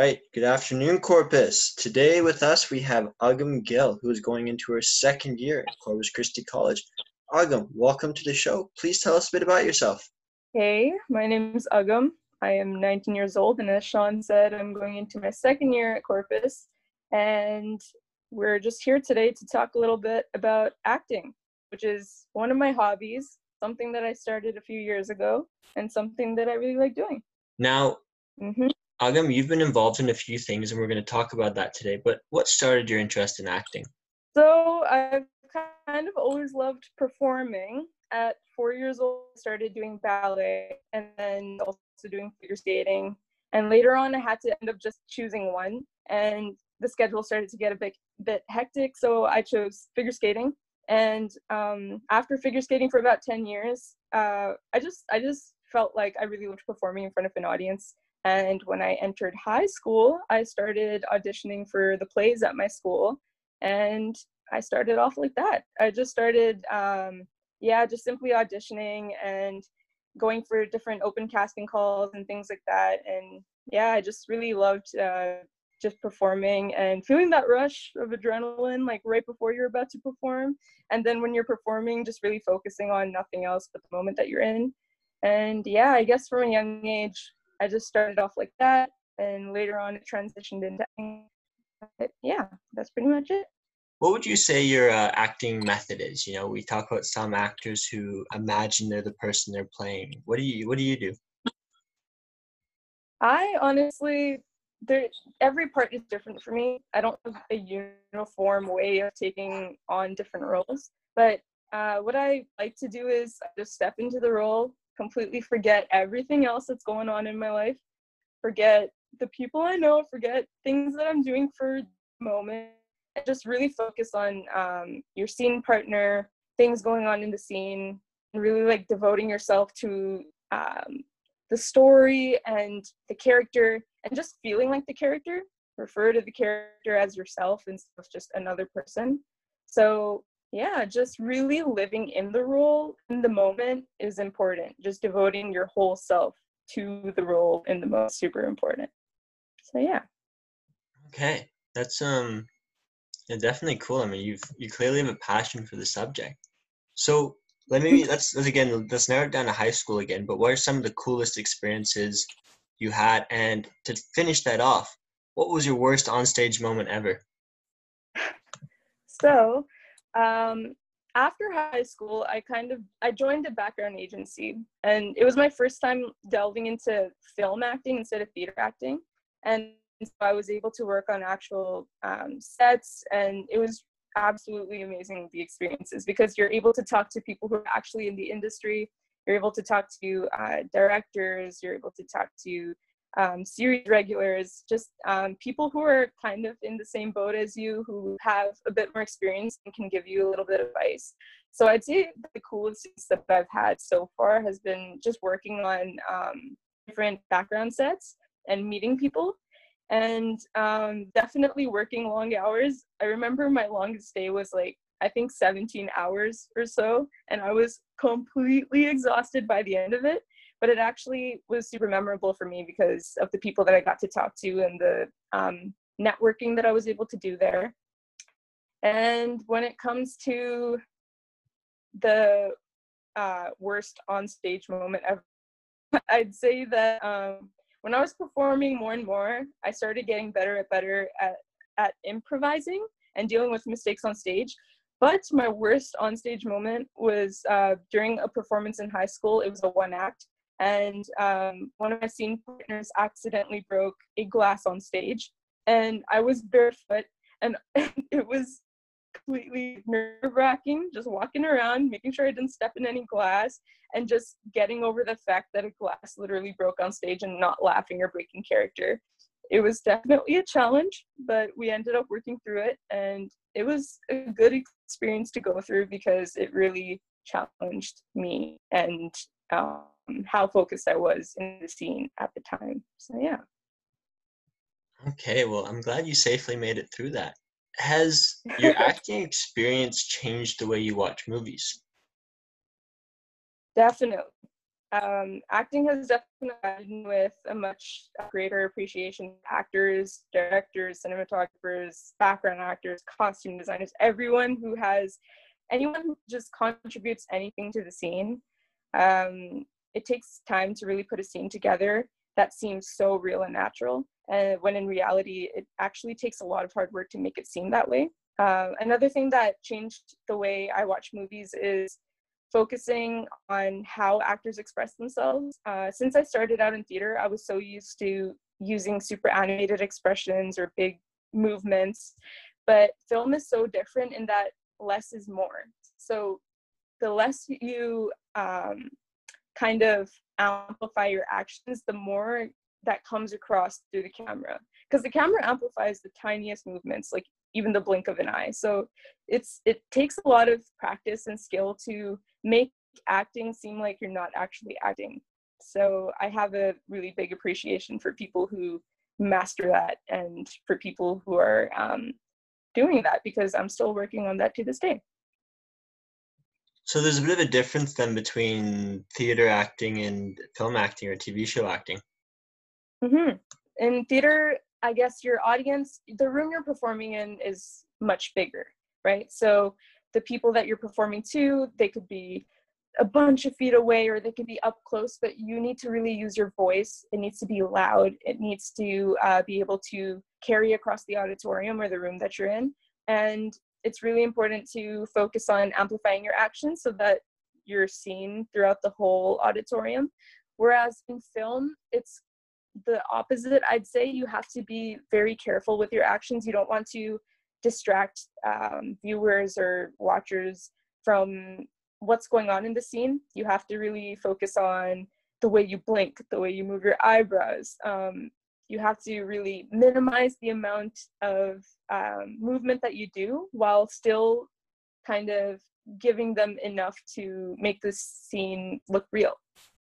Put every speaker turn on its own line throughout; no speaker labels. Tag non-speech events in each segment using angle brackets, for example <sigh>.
right. Good afternoon, Corpus. Today with us we have Agam Gill, who is going into her second year at Corpus Christi College. Agam, welcome to the show. Please tell us a bit about yourself.
Hey, my name is Agam. I am 19 years old, and as Sean said, I'm going into my second year at Corpus. And we're just here today to talk a little bit about acting, which is one of my hobbies, something that I started a few years ago, and something that I really like doing.
Now,
hmm
Agam, you've been involved in a few things, and we're going to talk about that today. But what started your interest in acting?
So I've kind of always loved performing. At four years old, I started doing ballet and then also doing figure skating. And later on, I had to end up just choosing one. And the schedule started to get a bit, bit hectic, so I chose figure skating. And um, after figure skating for about 10 years, uh, I just I just felt like I really loved performing in front of an audience. And when I entered high school, I started auditioning for the plays at my school. And I started off like that. I just started, um, yeah, just simply auditioning and going for different open casting calls and things like that. And yeah, I just really loved uh, just performing and feeling that rush of adrenaline, like right before you're about to perform. And then when you're performing, just really focusing on nothing else but the moment that you're in. And yeah, I guess from a young age, I just started off like that, and later on it transitioned into acting. But yeah, that's pretty much it.
What would you say your uh, acting method is? You know, we talk about some actors who imagine they're the person they're playing. What do you What do you do?
I honestly, there every part is different for me. I don't have a uniform way of taking on different roles, but uh, what I like to do is I just step into the role, completely forget everything else that's going on in my life, forget the people I know, forget things that I'm doing for the moment, and just really focus on um, your scene partner, things going on in the scene, and really like devoting yourself to um, the story and the character and just feeling like the character. Refer to the character as yourself instead of just another person. So yeah, just really living in the role in the moment is important. Just devoting your whole self to the role in the moment super important. So yeah.
Okay, that's um, yeah, definitely cool. I mean, you've you clearly have a passion for the subject. So let me let's, let's again let's narrow it down to high school again. But what are some of the coolest experiences you had? And to finish that off, what was your worst onstage moment ever? <laughs>
So um, after high school, I kind of I joined a background agency, and it was my first time delving into film acting instead of theater acting, and so I was able to work on actual um, sets, and it was absolutely amazing the experiences because you're able to talk to people who are actually in the industry. You're able to talk to uh, directors. You're able to talk to um, series regulars, just um, people who are kind of in the same boat as you, who have a bit more experience and can give you a little bit of advice. So I'd say the coolest that I've had so far has been just working on um, different background sets and meeting people, and um, definitely working long hours. I remember my longest day was like I think 17 hours or so, and I was completely exhausted by the end of it but it actually was super memorable for me because of the people that I got to talk to and the um, networking that I was able to do there. And when it comes to the uh, worst on stage moment ever, <laughs> I'd say that um, when I was performing more and more, I started getting better and better at, at improvising and dealing with mistakes on stage. But my worst on stage moment was uh, during a performance in high school. It was a one act and um, one of my scene partners accidentally broke a glass on stage and i was barefoot and <laughs> it was completely nerve-wracking just walking around making sure i didn't step in any glass and just getting over the fact that a glass literally broke on stage and not laughing or breaking character. It was definitely a challenge but we ended up working through it and it was a good experience to go through because it really challenged me and um, how focused I was in the scene at the time. So yeah.
Okay, well, I'm glad you safely made it through that. Has your <laughs> acting experience changed the way you watch movies?
Definitely. um, acting has definitely with a much greater appreciation actors, directors, cinematographers, background actors, costume designers, everyone who has, anyone who just contributes anything to the scene. Um, it takes time to really put a scene together that seems so real and natural. And when in reality, it actually takes a lot of hard work to make it seem that way. Uh, another thing that changed the way I watch movies is focusing on how actors express themselves. Uh, since I started out in theater, I was so used to using super animated expressions or big movements, but film is so different in that less is more. So the less you um, kind of amplify your actions, the more that comes across through the camera. Because the camera amplifies the tiniest movements, like even the blink of an eye. So it's it takes a lot of practice and skill to make acting seem like you're not actually acting. So I have a really big appreciation for people who master that and for people who are um, doing that because I'm still working on that to this day.
So there's a bit of a difference then between theater acting and film acting or TV show acting.
Mm-hmm. In theater, I guess your audience, the room you're performing in is much bigger, right? So the people that you're performing to, they could be a bunch of feet away or they could be up close, but you need to really use your voice. It needs to be loud. It needs to uh, be able to carry across the auditorium or the room that you're in. And it's really important to focus on amplifying your actions so that you're seen throughout the whole auditorium. Whereas in film, it's the opposite. I'd say you have to be very careful with your actions. You don't want to distract um, viewers or watchers from what's going on in the scene. You have to really focus on the way you blink, the way you move your eyebrows. Um, you have to really minimize the amount of um, movement that you do while still kind of giving them enough to make the scene look real.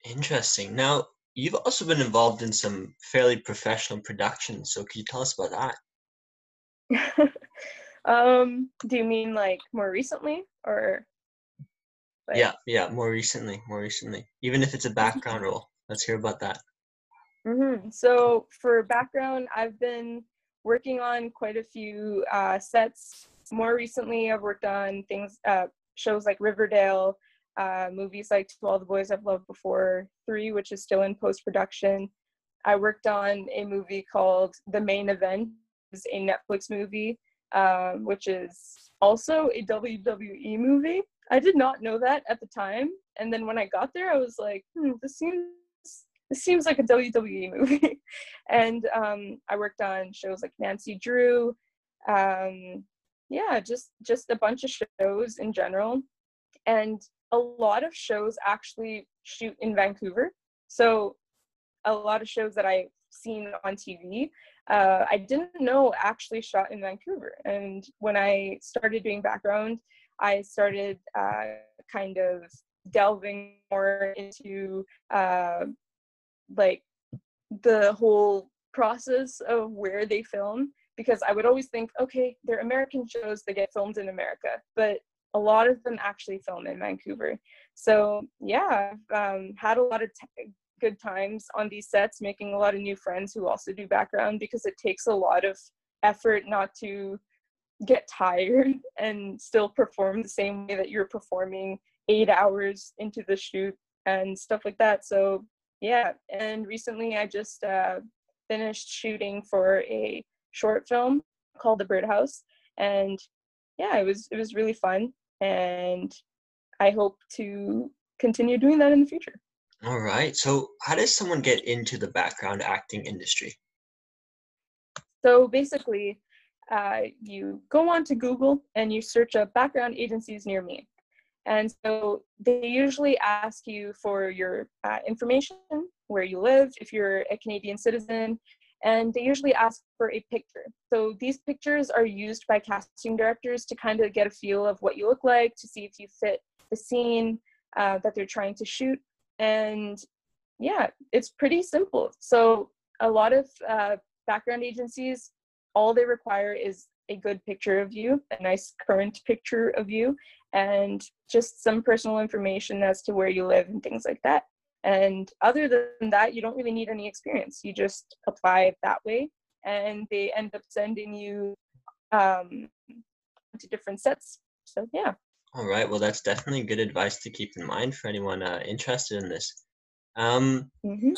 Interesting. Now, you've also been involved in some fairly professional productions, so could you tell us about
that? <laughs> um, do you mean like more recently or?
Like... Yeah, yeah, more recently, more recently. Even if it's a background role, let's hear about that.
Mm-hmm. So for background, I've been working on quite a few uh, sets. More recently, I've worked on things, uh, shows like Riverdale, uh, movies like To All the Boys I've Loved Before, Three, which is still in post production. I worked on a movie called The Main Event, is a Netflix movie, um, which is also a WWE movie. I did not know that at the time, and then when I got there, I was like, hmm, this seems this seems like a WWE movie. <laughs> and um, I worked on shows like Nancy Drew. Um, yeah, just just a bunch of shows in general. And a lot of shows actually shoot in Vancouver. So a lot of shows that I've seen on TV, uh, I didn't know actually shot in Vancouver. And when I started doing background, I started uh, kind of delving more into uh, like the whole process of where they film because I would always think, okay, they're American shows, they get filmed in America, but a lot of them actually film in Vancouver. So yeah, I've um, had a lot of t- good times on these sets, making a lot of new friends who also do background because it takes a lot of effort not to get tired <laughs> and still perform the same way that you're performing eight hours into the shoot and stuff like that. So yeah, and recently I just uh, finished shooting for a short film called The Birdhouse, and yeah, it was it was really fun, and I hope to continue doing that in the future.
All right. So, how does someone get into the background acting industry?
So basically, uh, you go on to Google and you search up background agencies near me. And so they usually ask you for your uh, information, where you live, if you're a Canadian citizen, and they usually ask for a picture. So these pictures are used by casting directors to kind of get a feel of what you look like, to see if you fit the scene uh, that they're trying to shoot. And yeah, it's pretty simple. So a lot of uh, background agencies, all they require is a good picture of you, a nice current picture of you, and just some personal information as to where you live and things like that. And other than that, you don't really need any experience. You just apply that way, and they end up sending you um, to different sets. So yeah.
All right. Well, that's definitely good advice to keep in mind for anyone uh, interested in this. Um,
mm-hmm.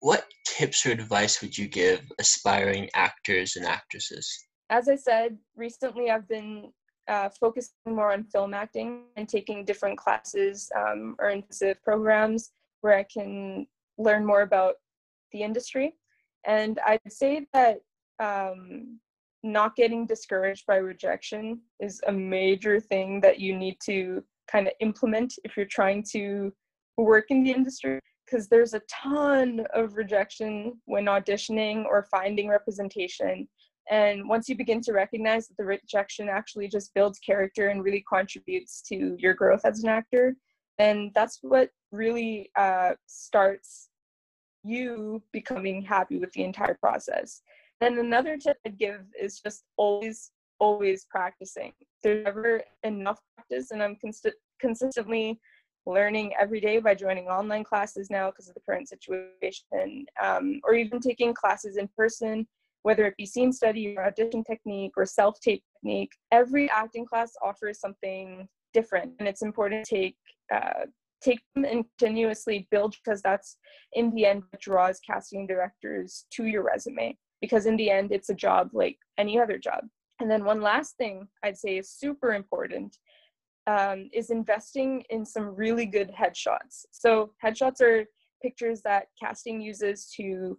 What tips or advice would you give aspiring actors and actresses?
As I said, recently I've been uh, focusing more on film acting and taking different classes um, or intensive programs where I can learn more about the industry. And I'd say that um, not getting discouraged by rejection is a major thing that you need to kind of implement if you're trying to work in the industry because there's a ton of rejection when auditioning or finding representation and once you begin to recognize that the rejection actually just builds character and really contributes to your growth as an actor then that's what really uh, starts you becoming happy with the entire process then another tip I'd give is just always, always practicing. There's never enough practice, and I'm consistently learning every day by joining online classes now because of the current situation, um, or even taking classes in person, whether it be scene study or audition technique or self tape technique. Every acting class offers something different, and it's important to take. Uh, take them and continuously build because that's in the end what draws casting directors to your resume because in the end it's a job like any other job and then one last thing i'd say is super important um, is investing in some really good headshots so headshots are pictures that casting uses to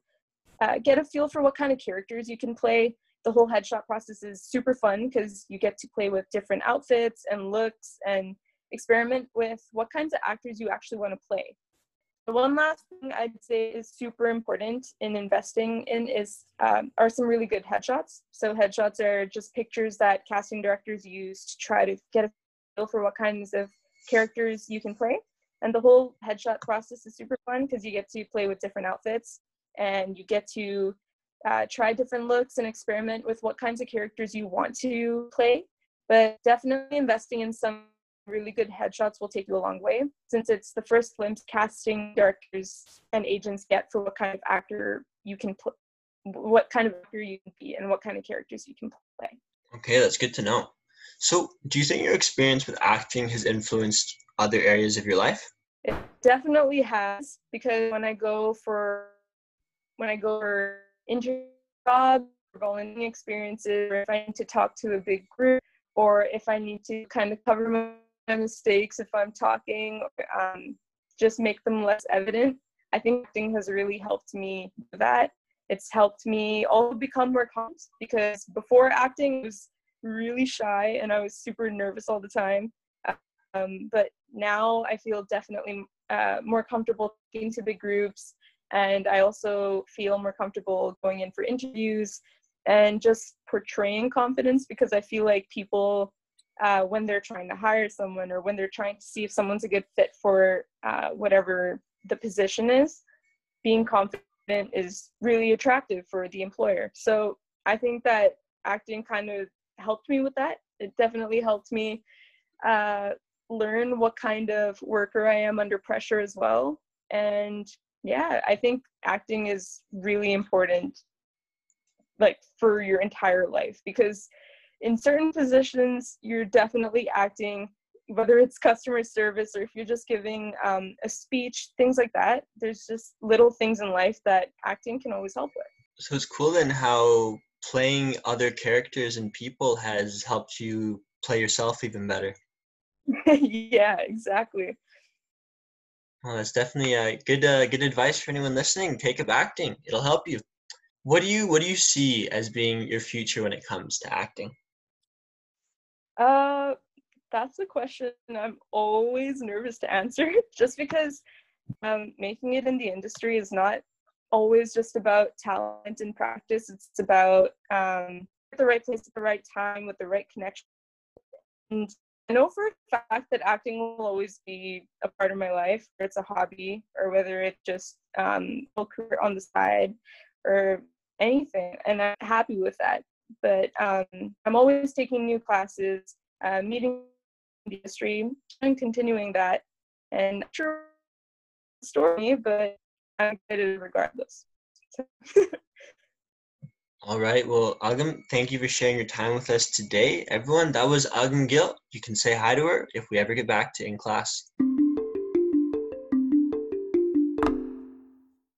uh, get a feel for what kind of characters you can play the whole headshot process is super fun because you get to play with different outfits and looks and experiment with what kinds of actors you actually want to play the one last thing I'd say is super important in investing in is um, are some really good headshots. So headshots are just pictures that casting directors use to try to get a feel for what kinds of characters you can play. And the whole headshot process is super fun because you get to play with different outfits and you get to uh, try different looks and experiment with what kinds of characters you want to play. But definitely investing in some really good headshots will take you a long way since it's the first glimpse casting directors and agents get for what kind of actor you can play what kind of actor you can be and what kind of characters you can play.
Okay that's good to know. So do you think your experience with acting has influenced other areas of your life?
It definitely has because when i go for when i go for interview jobs or volunteering experiences or if i need to talk to a big group or if i need to kind of cover my mistakes if I'm talking, um, just make them less evident. I think acting has really helped me with that. It's helped me all become more confident because before acting I was really shy and I was super nervous all the time. Um, but now I feel definitely uh, more comfortable talking to big groups, and I also feel more comfortable going in for interviews and just portraying confidence because I feel like people uh, when they're trying to hire someone or when they're trying to see if someone's a good fit for uh, whatever the position is, being confident is really attractive for the employer. So I think that acting kind of helped me with that. It definitely helped me uh, learn what kind of worker I am under pressure as well. And yeah, I think acting is really important, like for your entire life, because in certain positions, you're definitely acting, whether it's customer service or if you're just giving um, a speech, things like that. There's just little things in life that acting can always help with.
So it's cool then how playing other characters and people has helped you play yourself even better. <laughs>
yeah, exactly.
Well, that's definitely a good uh, good advice for anyone listening. Take up acting; it'll help you. What do you what do you see as being your future when it comes to acting?
Uh, that's a question I'm always nervous to answer <laughs> just because um, making it in the industry is not always just about talent and practice. It's about um, the right place at the right time with the right connection. And know for a fact that acting will always be a part of my life, whether it's a hobby or whether it's just um, a career on the side or anything. And I'm happy with that but um, I'm always taking new classes, uh, meeting the industry, and continuing that. And sure story, but I'm excited regardless. <laughs>
All right. Well, Agam, thank you for sharing your time with us today. Everyone, that was Agam Gill. You can say hi to her if we ever get back to in class.